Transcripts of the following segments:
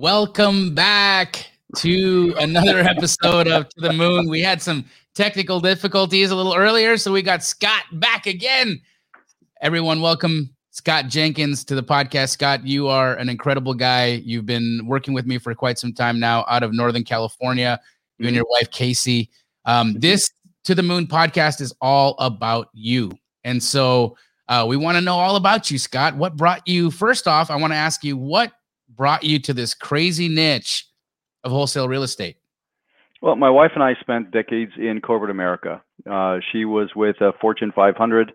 Welcome back to another episode of To the Moon. We had some technical difficulties a little earlier, so we got Scott back again. Everyone, welcome Scott Jenkins to the podcast. Scott, you are an incredible guy. You've been working with me for quite some time now out of Northern California. You and your wife, Casey. Um, this To the Moon podcast is all about you. And so uh, we want to know all about you, Scott. What brought you, first off, I want to ask you, what brought you to this crazy niche of wholesale real estate? Well, my wife and I spent decades in corporate America. Uh, she was with a Fortune 500,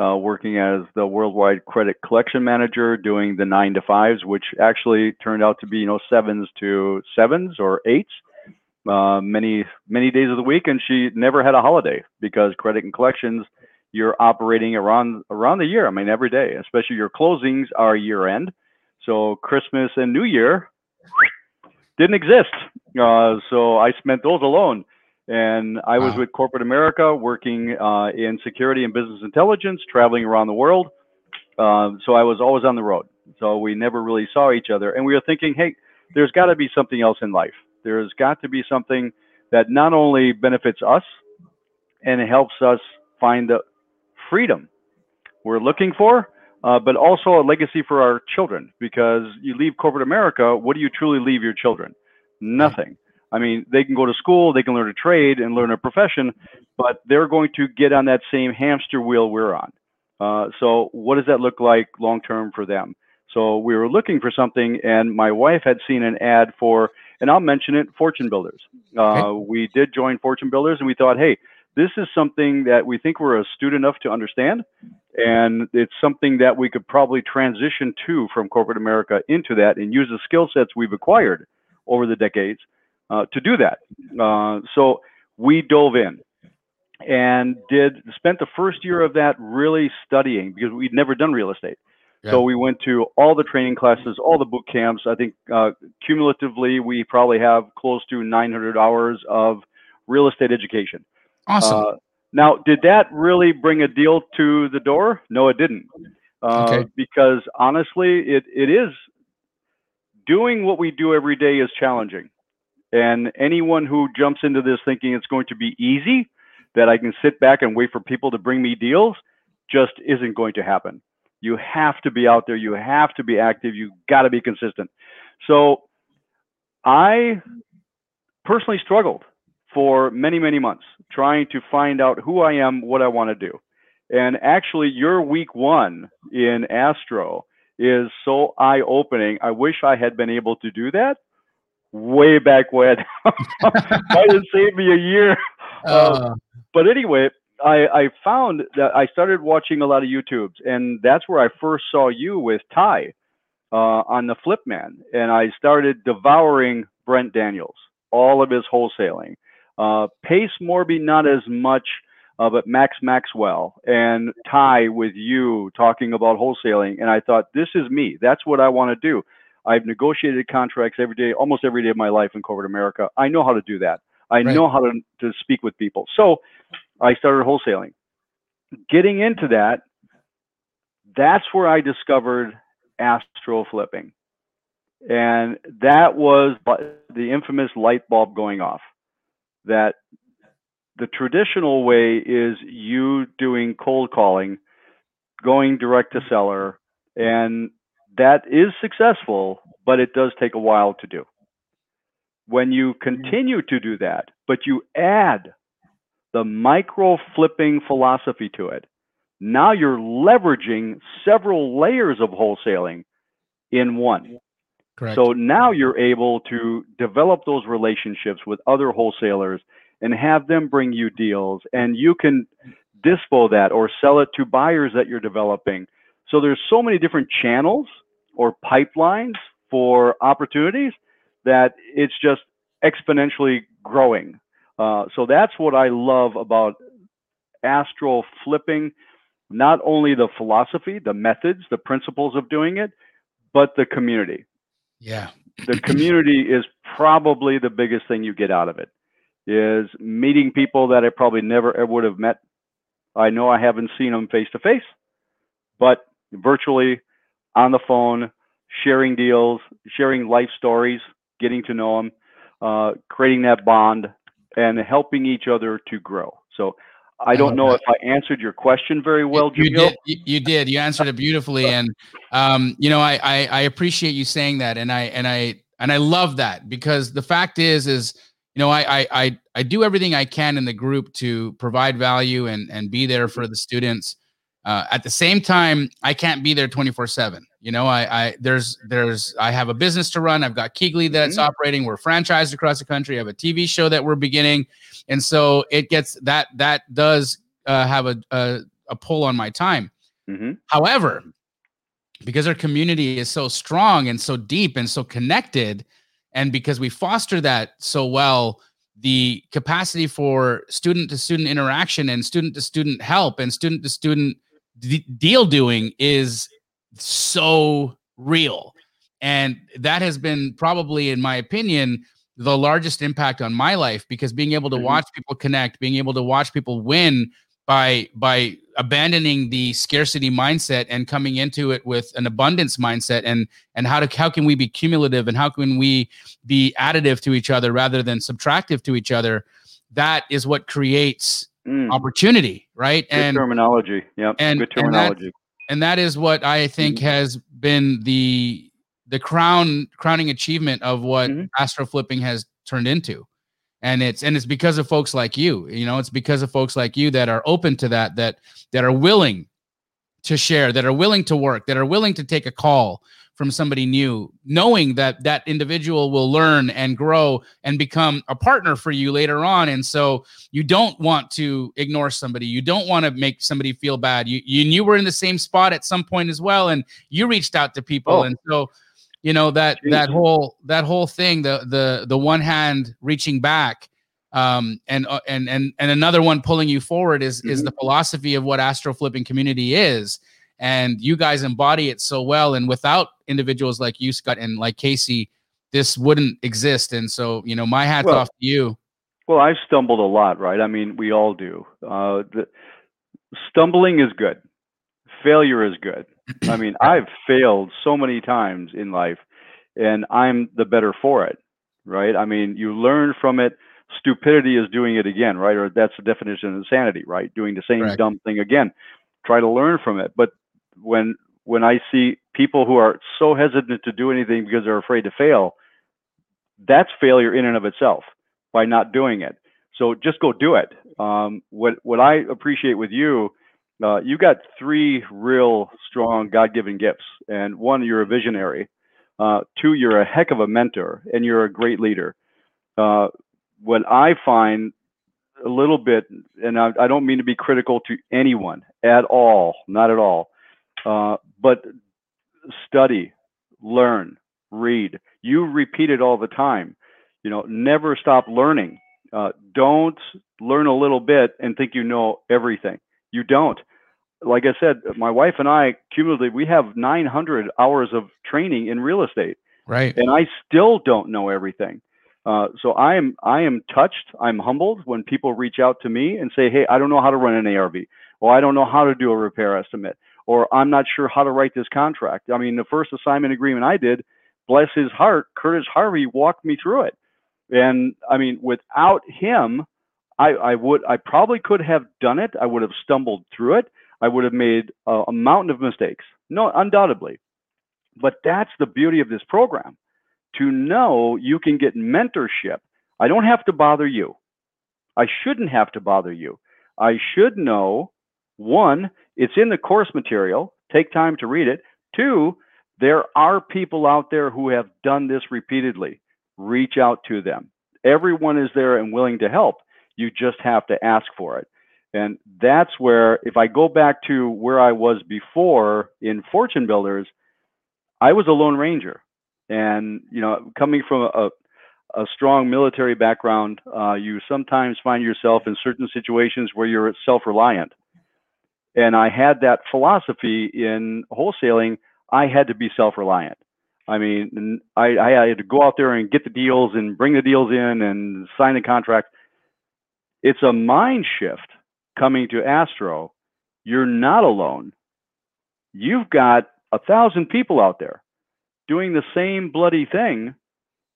uh, working as the worldwide credit collection manager, doing the nine to fives, which actually turned out to be you know sevens to sevens or eights, uh, many many days of the week, and she never had a holiday because credit and collections you're operating around around the year. I mean, every day, especially your closings are year end. So Christmas and New Year didn't exist. Uh, so I spent those alone. And I was wow. with corporate America working uh, in security and business intelligence, traveling around the world. Uh, so I was always on the road. So we never really saw each other. And we were thinking, hey, there's got to be something else in life. There's got to be something that not only benefits us and helps us find the freedom we're looking for, uh, but also a legacy for our children. Because you leave corporate America, what do you truly leave your children? Nothing. I mean, they can go to school, they can learn a trade and learn a profession, but they're going to get on that same hamster wheel we're on. Uh, so, what does that look like long term for them? So, we were looking for something, and my wife had seen an ad for, and I'll mention it, Fortune Builders. Uh, okay. We did join Fortune Builders, and we thought, hey, this is something that we think we're astute enough to understand, and it's something that we could probably transition to from corporate America into that and use the skill sets we've acquired over the decades uh, to do that. Uh, so we dove in and did spent the first year of that really studying because we'd never done real estate. Yeah. So we went to all the training classes, all the boot camps. I think uh, cumulatively we probably have close to 900 hours of real estate education. Awesome. Uh, now, did that really bring a deal to the door? No, it didn't. Uh, okay. Because honestly, it, it is doing what we do every day is challenging. And anyone who jumps into this thinking it's going to be easy, that I can sit back and wait for people to bring me deals, just isn't going to happen. You have to be out there. You have to be active. You got to be consistent. So I personally struggled for many, many months trying to find out who I am, what I want to do. And actually, your week one in Astro is so eye opening. I wish I had been able to do that way back when. Might have saved me a year. Uh, uh, but anyway, I, I found that I started watching a lot of YouTubes, and that's where I first saw you with Ty uh, on the Flipman. And I started devouring Brent Daniels, all of his wholesaling. Uh, Pace Morby, not as much, uh, but Max Maxwell and Ty with you talking about wholesaling. And I thought, this is me. That's what I want to do. I've negotiated contracts every day, almost every day of my life in corporate America. I know how to do that. I right. know how to, to speak with people. So I started wholesaling. Getting into that, that's where I discovered astro flipping. And that was the infamous light bulb going off that the traditional way is you doing cold calling, going direct to seller, and that is successful, but it does take a while to do. When you mm-hmm. continue to do that, but you add the micro flipping philosophy to it, now you're leveraging several layers of wholesaling in one. Correct. So now you're able to develop those relationships with other wholesalers and have them bring you deals, and you can dispo that or sell it to buyers that you're developing. So there's so many different channels or pipelines for opportunities that it's just exponentially growing. Uh, so that's what I love about astro flipping. Not only the philosophy, the methods, the principles of doing it, but the community. Yeah. the community is probably the biggest thing you get out of it is meeting people that I probably never ever would have met. I know I haven't seen them face to face, but virtually on the phone, sharing deals, sharing life stories, getting to know them, uh, creating that bond, and helping each other to grow. So I don't know if I answered your question very well, you, you did. You, you, did. You answered it beautifully, and um, you know, I, I I appreciate you saying that, and I and I and I love that because the fact is, is you know, I I I do everything I can in the group to provide value and and be there for the students. Uh, at the same time, I can't be there 24 seven. You know, I, I there's there's I have a business to run. I've got KeyGlee that's mm-hmm. operating. We're franchised across the country. I have a TV show that we're beginning, and so it gets that that does uh, have a, a, a pull on my time. Mm-hmm. However, because our community is so strong and so deep and so connected, and because we foster that so well, the capacity for student to student interaction and student to student help and student to student deal doing is so real. And that has been probably, in my opinion, the largest impact on my life because being able to mm-hmm. watch people connect, being able to watch people win by by abandoning the scarcity mindset and coming into it with an abundance mindset and and how to how can we be cumulative and how can we be additive to each other rather than subtractive to each other that is what creates mm. opportunity right good and terminology yeah and good terminology and that, and that is what i think mm-hmm. has been the the crown crowning achievement of what mm-hmm. astro flipping has turned into and it's and it's because of folks like you you know it's because of folks like you that are open to that that that are willing to share that are willing to work that are willing to take a call from somebody new knowing that that individual will learn and grow and become a partner for you later on. And so you don't want to ignore somebody. You don't want to make somebody feel bad. You you, you were in the same spot at some point as well and you reached out to people. Oh. and so you know that that whole that whole thing the the the one hand reaching back um, and uh, and and and another one pulling you forward is mm-hmm. is the philosophy of what astro flipping community is and you guys embody it so well and without individuals like you scott and like casey this wouldn't exist and so you know my hat's well, off to you well i've stumbled a lot right i mean we all do uh, the, stumbling is good failure is good I mean, I've failed so many times in life, and I'm the better for it, right? I mean, you learn from it. Stupidity is doing it again, right? Or that's the definition of insanity, right? Doing the same Correct. dumb thing again. Try to learn from it. But when when I see people who are so hesitant to do anything because they're afraid to fail, that's failure in and of itself by not doing it. So just go do it. Um, what what I appreciate with you uh, you got three real strong God-given gifts, and one, you're a visionary. Uh, two, you're a heck of a mentor, and you're a great leader. Uh, what I find a little bit, and I, I, don't mean to be critical to anyone at all, not at all, uh, but study, learn, read. You repeat it all the time. You know, never stop learning. Uh, don't learn a little bit and think you know everything you don't. Like I said, my wife and I cumulatively we have 900 hours of training in real estate. Right. And I still don't know everything. Uh, so I am I am touched. I'm humbled when people reach out to me and say, "Hey, I don't know how to run an ARV, Well, I don't know how to do a repair estimate, or I'm not sure how to write this contract." I mean, the first assignment agreement I did, bless his heart, Curtis Harvey walked me through it. And I mean, without him, I, I would I probably could have done it. I would have stumbled through it. I would have made a, a mountain of mistakes. No, undoubtedly. But that's the beauty of this program. To know you can get mentorship. I don't have to bother you. I shouldn't have to bother you. I should know one, it's in the course material. Take time to read it. Two, there are people out there who have done this repeatedly. Reach out to them. Everyone is there and willing to help. You just have to ask for it. And that's where, if I go back to where I was before in Fortune Builders, I was a Lone Ranger. And, you know, coming from a, a strong military background, uh, you sometimes find yourself in certain situations where you're self reliant. And I had that philosophy in wholesaling. I had to be self reliant. I mean, I, I had to go out there and get the deals and bring the deals in and sign the contract it's a mind shift coming to Astro. You're not alone. You've got a thousand people out there. doing the same bloody thing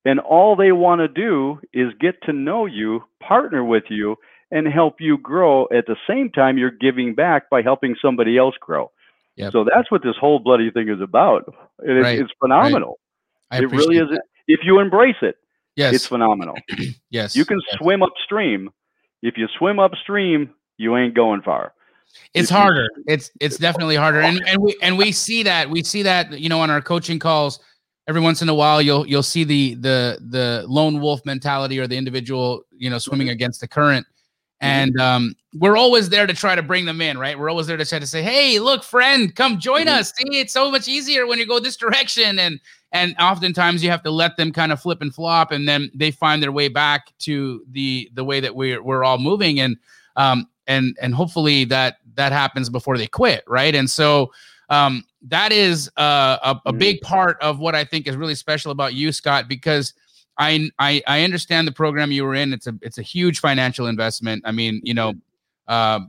and all they want to do is get to know you, partner with you, and help you grow. At the same time, you're giving back by helping somebody else grow. Yep. So that's what this whole bloody thing is about. It, right. It's phenomenal. Right. It really is. That. If you embrace it, yes. it's phenomenal. yes. You can yes. swim upstream. If you swim upstream, you ain't going far. It's harder. It's it's definitely harder. And and we and we see that. We see that, you know, on our coaching calls every once in a while you'll you'll see the the the lone wolf mentality or the individual, you know, swimming mm-hmm. against the current. Mm-hmm. And um, we're always there to try to bring them in, right? We're always there to try to say, "Hey, look, friend, come join mm-hmm. us. See, it's so much easier when you go this direction." And and oftentimes you have to let them kind of flip and flop, and then they find their way back to the the way that we're we're all moving. And um, and and hopefully that that happens before they quit, right? And so um, that is uh, a, a big mm-hmm. part of what I think is really special about you, Scott, because I, I I understand the program you were in. It's a it's a huge financial investment. I mean, you know, uh,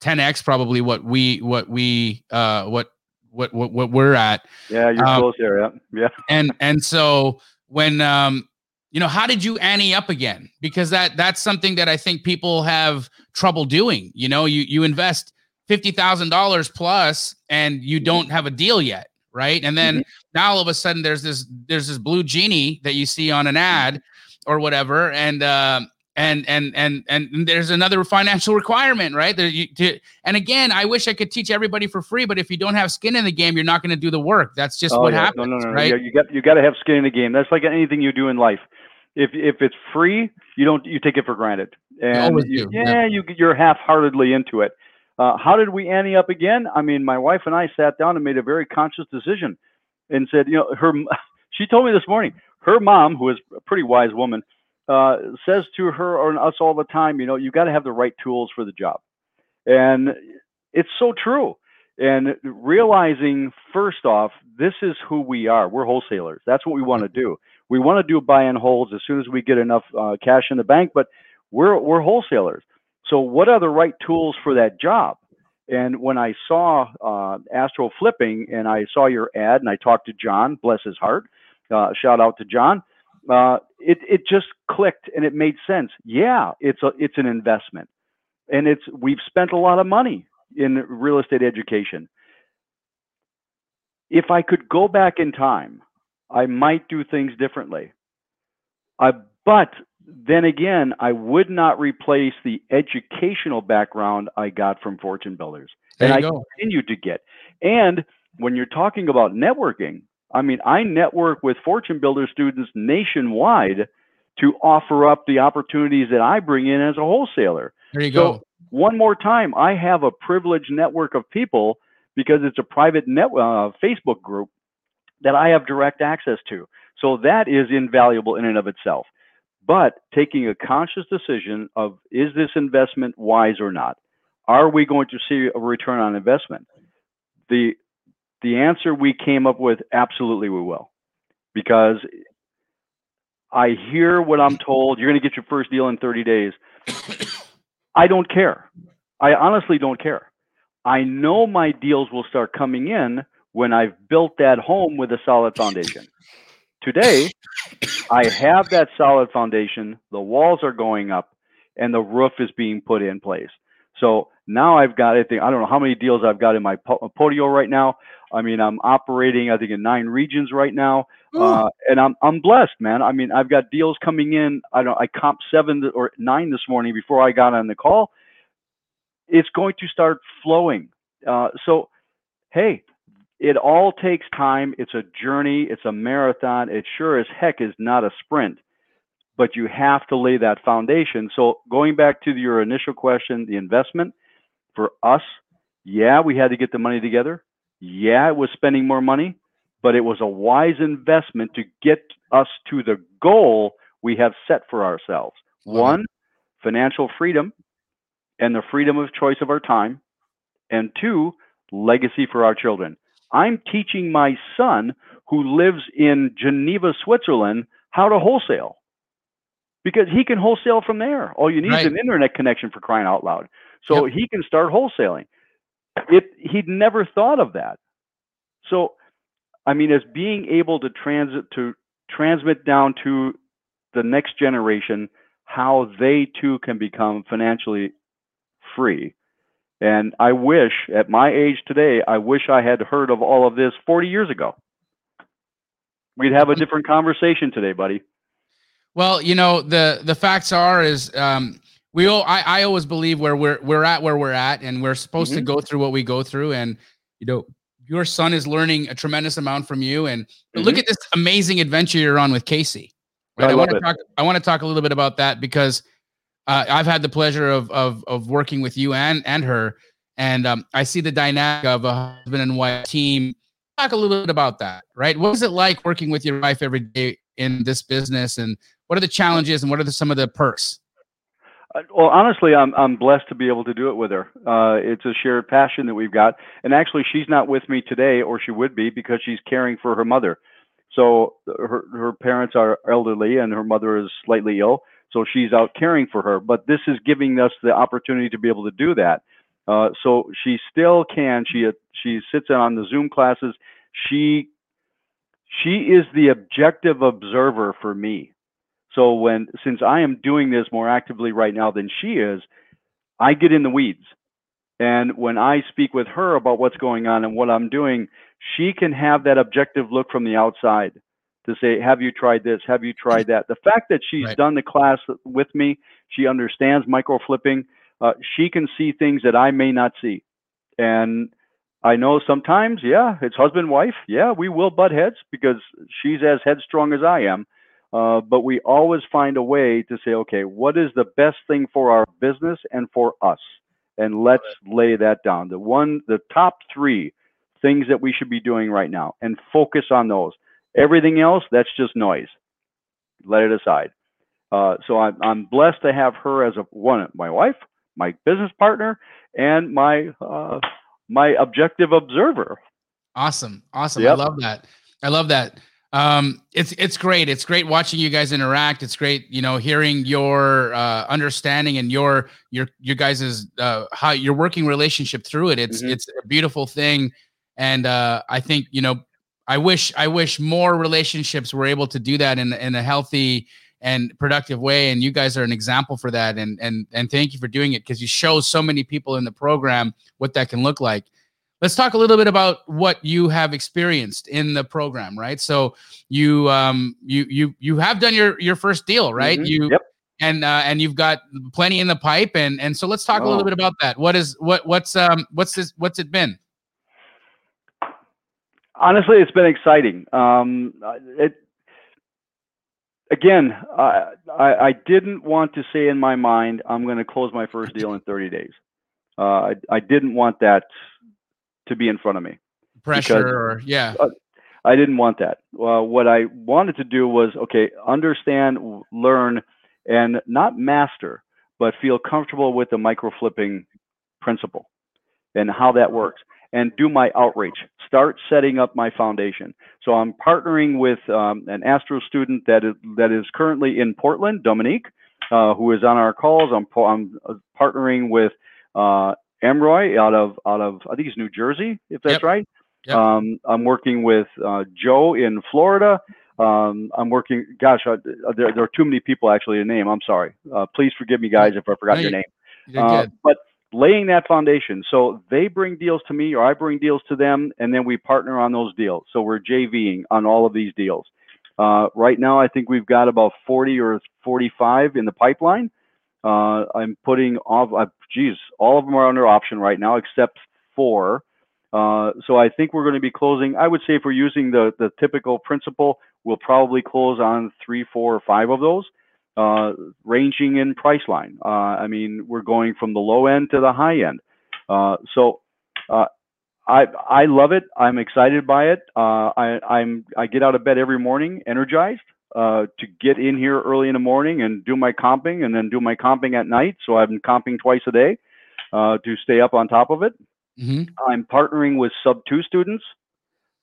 10x probably what we what we uh, what what what what we're at. Yeah, you're um, close there. Yeah, yeah. And and so when um you know how did you ante up again because that that's something that i think people have trouble doing you know you you invest $50000 plus and you don't have a deal yet right? And then mm-hmm. now all of a sudden there's this there's this blue genie that you see on an ad or whatever and uh and and and and there's another financial requirement right? There you, to, and again i wish i could teach everybody for free but if you don't have skin in the game you're not going to do the work. That's just oh, what yeah. happens no, no, no, right? Yeah, you got you got to have skin in the game. That's like anything you do in life. If if it's free, you don't you take it for granted, and you, yeah, yeah, you you're half-heartedly into it. Uh, how did we ante up again? I mean, my wife and I sat down and made a very conscious decision, and said, you know, her she told me this morning her mom, who is a pretty wise woman, uh, says to her or us all the time, you know, you got to have the right tools for the job, and it's so true. And realizing first off, this is who we are. We're wholesalers. That's what we want to do we want to do buy and holds as soon as we get enough uh, cash in the bank, but we're we're wholesalers. So what are the right tools for that job? And when I saw uh, Astro flipping and I saw your ad and I talked to John, bless his heart, uh, shout out to John. Uh, it it just clicked and it made sense. Yeah, it's a it's an investment, and it's we've spent a lot of money in real estate education. If I could go back in time I might do things differently. Uh, but then again, I would not replace the educational background I got from Fortune Builders, and I go. continue to get. And when you're talking about networking, I mean, I network with Fortune Builder students nationwide to offer up the opportunities that I bring in as a wholesaler. There you so, go. One more time, I have a privileged network of people because it's a private net uh, Facebook group that I have direct access to. So that is invaluable in and of itself. But taking a conscious decision of is this investment wise or not? Are we going to see a return on investment? The the answer we came up with absolutely we will. Because I hear what I'm told, you're going to get your first deal in 30 days. I don't care. I honestly don't care. I know my deals will start coming in when I've built that home with a solid foundation. Today, I have that solid foundation, the walls are going up, and the roof is being put in place. So now I've got, I think, I don't know how many deals I've got in my Podio right now. I mean, I'm operating, I think, in nine regions right now, uh, and I'm I'm blessed, man. I mean, I've got deals coming in. I don't, I comp seven or nine this morning before I got on the call. It's going to start flowing. Uh, so, hey, it all takes time. It's a journey. It's a marathon. It sure as heck is not a sprint, but you have to lay that foundation. So going back to your initial question, the investment for us, yeah, we had to get the money together. Yeah, it was spending more money, but it was a wise investment to get us to the goal we have set for ourselves. One, financial freedom and the freedom of choice of our time. And two, legacy for our children. I'm teaching my son who lives in Geneva, Switzerland, how to wholesale because he can wholesale from there. All you need right. is an internet connection for crying out loud. So yep. he can start wholesaling. It he'd never thought of that. So I mean, as being able to transit to transmit down to the next generation how they too can become financially free. And I wish, at my age today, I wish I had heard of all of this 40 years ago. We'd have a different conversation today, buddy. Well, you know the the facts are is um, we all I, I always believe where we're we're at where we're at, and we're supposed mm-hmm. to go through what we go through, and you know your son is learning a tremendous amount from you, and mm-hmm. look at this amazing adventure you're on with Casey. Right? I, I want to talk. I want to talk a little bit about that because uh, I've had the pleasure of of of working with you and and her, and um, I see the dynamic of a husband and wife team. Talk a little bit about that, right? What is it like working with your wife every day in this business, and what are the challenges and what are the, some of the perks? Uh, well, honestly, I'm I'm blessed to be able to do it with her. Uh, it's a shared passion that we've got, and actually, she's not with me today, or she would be because she's caring for her mother. So her her parents are elderly, and her mother is slightly ill, so she's out caring for her. But this is giving us the opportunity to be able to do that. Uh, so she still can. She she sits on the Zoom classes. She she is the objective observer for me. So when since I am doing this more actively right now than she is, I get in the weeds. And when I speak with her about what's going on and what I'm doing, she can have that objective look from the outside to say, Have you tried this? Have you tried that? The fact that she's right. done the class with me, she understands micro flipping, uh, she can see things that I may not see. And I know sometimes, yeah, it's husband wife. Yeah, we will butt heads because she's as headstrong as I am. Uh, but we always find a way to say, okay, what is the best thing for our business and for us? And let's lay that down. The one, the top three things that we should be doing right now and focus on those. Everything else, that's just noise. Let it aside. Uh, so I'm, I'm blessed to have her as a one, my wife, my business partner, and my uh, my objective observer. Awesome, awesome. Yep. I love that. I love that. Um, it's it's great. It's great watching you guys interact. It's great, you know, hearing your uh, understanding and your your your guys's uh, how your working relationship through it. It's mm-hmm. it's a beautiful thing, and uh, I think you know, I wish I wish more relationships were able to do that in in a healthy and productive way. And you guys are an example for that. And and and thank you for doing it because you show so many people in the program what that can look like let's talk a little bit about what you have experienced in the program right so you um you you you have done your your first deal right mm-hmm. you yep. and uh, and you've got plenty in the pipe and and so let's talk oh. a little oh. bit about that what is what what's um what's this what's it been honestly it's been exciting um it again I, I i didn't want to say in my mind i'm going to close my first deal in 30 days uh, I, I didn't want that to be in front of me. Pressure, or, yeah. I didn't want that. Uh, what I wanted to do was okay, understand, learn, and not master, but feel comfortable with the micro flipping principle and how that works, and do my outreach. Start setting up my foundation. So I'm partnering with um, an Astro student that is that is currently in Portland, Dominique, uh, who is on our calls. I'm, I'm uh, partnering with uh, Emroy out of out of I think he's New Jersey, if that's yep. right. Yep. Um, I'm working with uh, Joe in Florida. Um, I'm working. Gosh, uh, there, there are too many people actually to name. I'm sorry. Uh, please forgive me, guys, if I forgot no, your name. But laying that foundation, so they bring deals to me, or I bring deals to them, and then we partner on those deals. So we're JVing on all of these deals. Uh, right now, I think we've got about 40 or 45 in the pipeline. Uh, I'm putting off, uh, geez, all of them are under option right now except four. Uh, so I think we're going to be closing. I would say if we're using the, the typical principle, we'll probably close on three, four, or five of those, uh, ranging in price line. Uh, I mean, we're going from the low end to the high end. Uh, so uh, I I love it. I'm excited by it. Uh, I I'm I get out of bed every morning energized uh, to get in here early in the morning and do my comping and then do my comping at night. So I've been comping twice a day uh, to stay up on top of it. Mm-hmm. I'm partnering with Subto students.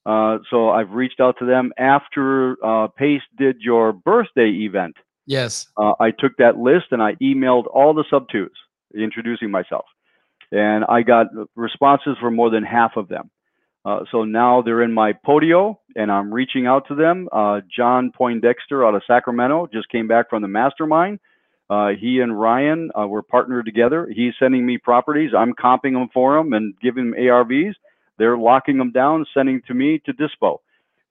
Uh, so I've reached out to them after uh, Pace did your birthday event. Yes. Uh, I took that list and I emailed all the Subtos introducing myself. And I got responses from more than half of them. Uh, so now they're in my podio, and I'm reaching out to them. Uh, John Poindexter out of Sacramento just came back from the mastermind. Uh, he and Ryan uh, were partnered together. He's sending me properties. I'm comping them for him and giving them ARVs. They're locking them down, sending to me to dispo.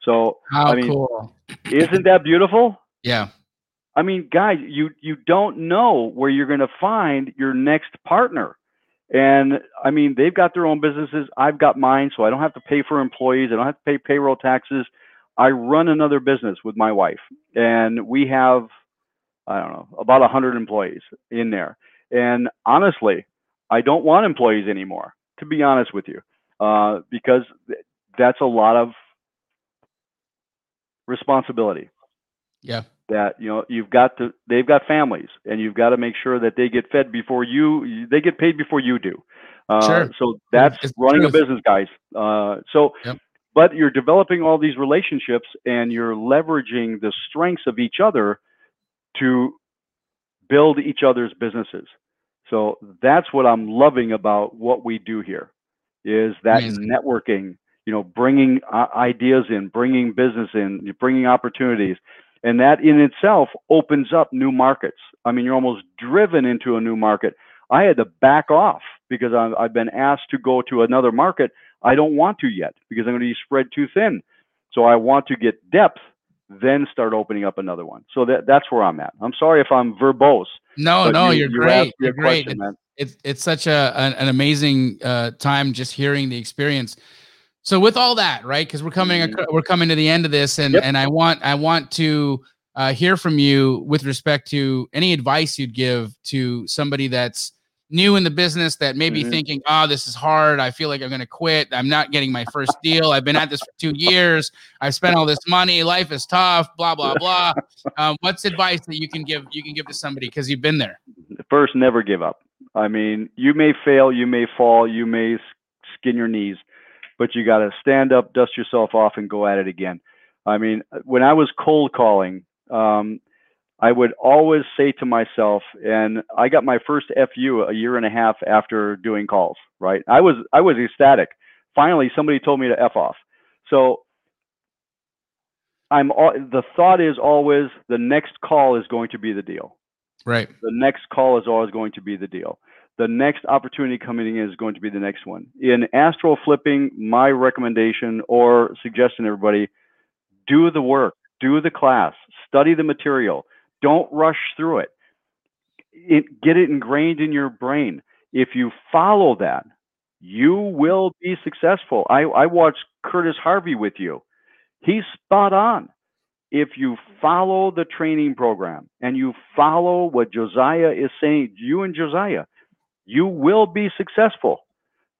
So How I mean, cool. isn't that beautiful? Yeah. I mean, guys, you you don't know where you're going to find your next partner. And I mean, they've got their own businesses. I've got mine, so I don't have to pay for employees. I don't have to pay payroll taxes. I run another business with my wife, and we have, I don't know, about a 100 employees in there. And honestly, I don't want employees anymore, to be honest with you, uh, because that's a lot of responsibility. Yeah that you know you've got to they've got families and you've got to make sure that they get fed before you they get paid before you do uh, sure. so that's it's running a business guys uh, so yep. but you're developing all these relationships and you're leveraging the strengths of each other to build each other's businesses so that's what i'm loving about what we do here is that Amazing. networking you know bringing uh, ideas in bringing business in bringing opportunities and that in itself opens up new markets. I mean, you're almost driven into a new market. I had to back off because I've been asked to go to another market. I don't want to yet because I'm going to be spread too thin. So I want to get depth, then start opening up another one. So that that's where I'm at. I'm sorry if I'm verbose. No, no, you, are you great. You're great. Question, it, it's it's such a an, an amazing uh, time just hearing the experience. So with all that, right? Because we're coming mm-hmm. we're coming to the end of this, and yep. and I want I want to uh, hear from you with respect to any advice you'd give to somebody that's new in the business that may be mm-hmm. thinking, oh, this is hard. I feel like I'm going to quit. I'm not getting my first deal. I've been at this for two years. I've spent all this money. Life is tough. Blah blah blah. Um, what's advice that you can give you can give to somebody because you've been there? First, never give up. I mean, you may fail, you may fall, you may skin your knees but you got to stand up, dust yourself off, and go at it again. I mean, when I was cold calling, um, I would always say to myself, and I got my first FU a year and a half after doing calls. Right? I was I was ecstatic. Finally, somebody told me to f off. So I'm all, the thought is always the next call is going to be the deal. Right. The next call is always going to be the deal the next opportunity coming in is going to be the next one. In astro flipping, my recommendation or suggestion everybody, do the work, do the class, study the material. Don't rush through it. it get it ingrained in your brain. If you follow that, you will be successful. I, I watched Curtis Harvey with you. He's spot on. If you follow the training program and you follow what Josiah is saying, you and Josiah, you will be successful.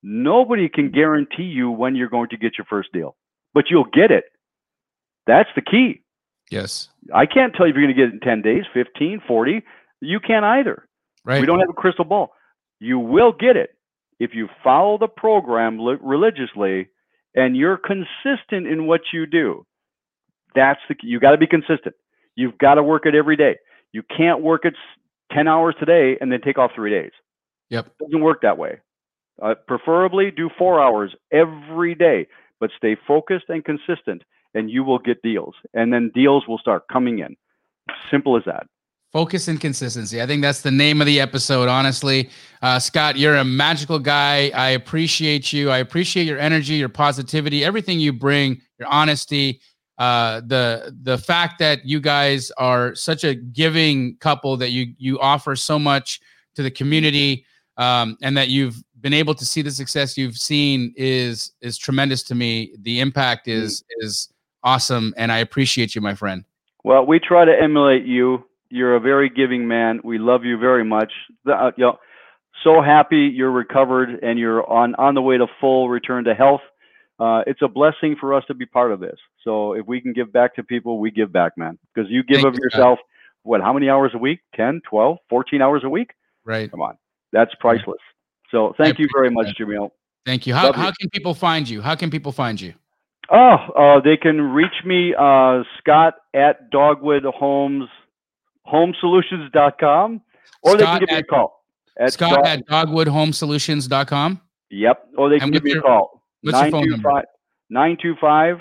Nobody can guarantee you when you're going to get your first deal, but you'll get it. That's the key. Yes. I can't tell you if you're going to get it in 10 days, 15, 40. You can't either. Right. We don't have a crystal ball. You will get it if you follow the program religiously and you're consistent in what you do. That's the you got to be consistent. You've got to work it every day. You can't work it 10 hours today and then take off 3 days. Yep. It doesn't work that way. Uh, preferably do four hours every day, but stay focused and consistent, and you will get deals. And then deals will start coming in. Simple as that. Focus and consistency. I think that's the name of the episode, honestly. Uh, Scott, you're a magical guy. I appreciate you. I appreciate your energy, your positivity, everything you bring, your honesty. Uh, the the fact that you guys are such a giving couple that you you offer so much to the community um, and that you've been able to see the success you've seen is is tremendous to me. The impact mm. is is awesome, and I appreciate you, my friend. Well, we try to emulate you. You're a very giving man. We love you very much. Uh, you know, so happy you're recovered and you're on on the way to full return to health. Uh, it's a blessing for us to be part of this. So if we can give back to people, we give back, man. Because you give Thank of you, yourself, what, how many hours a week? 10, 12, 14 hours a week? Right. Come on that's priceless. So thank you very much, Jamil. Thank you. How, how can people find you? How can people find you? Oh, uh, they can reach me, uh, Scott at Dogwood Homes, homesolutions.com, or Scott they can give me a call. At Scott dog- at dogwoodhomesolutions.com. Yep. Or they can give me your, a call. What's your phone number? 925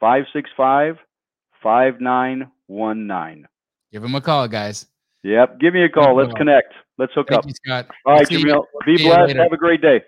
565 5919. Give him a call, guys. Yep. Give me a call. Let's connect. Let's hook Thank up. You, Scott. All right, Jamil. Be blessed. Have a great day.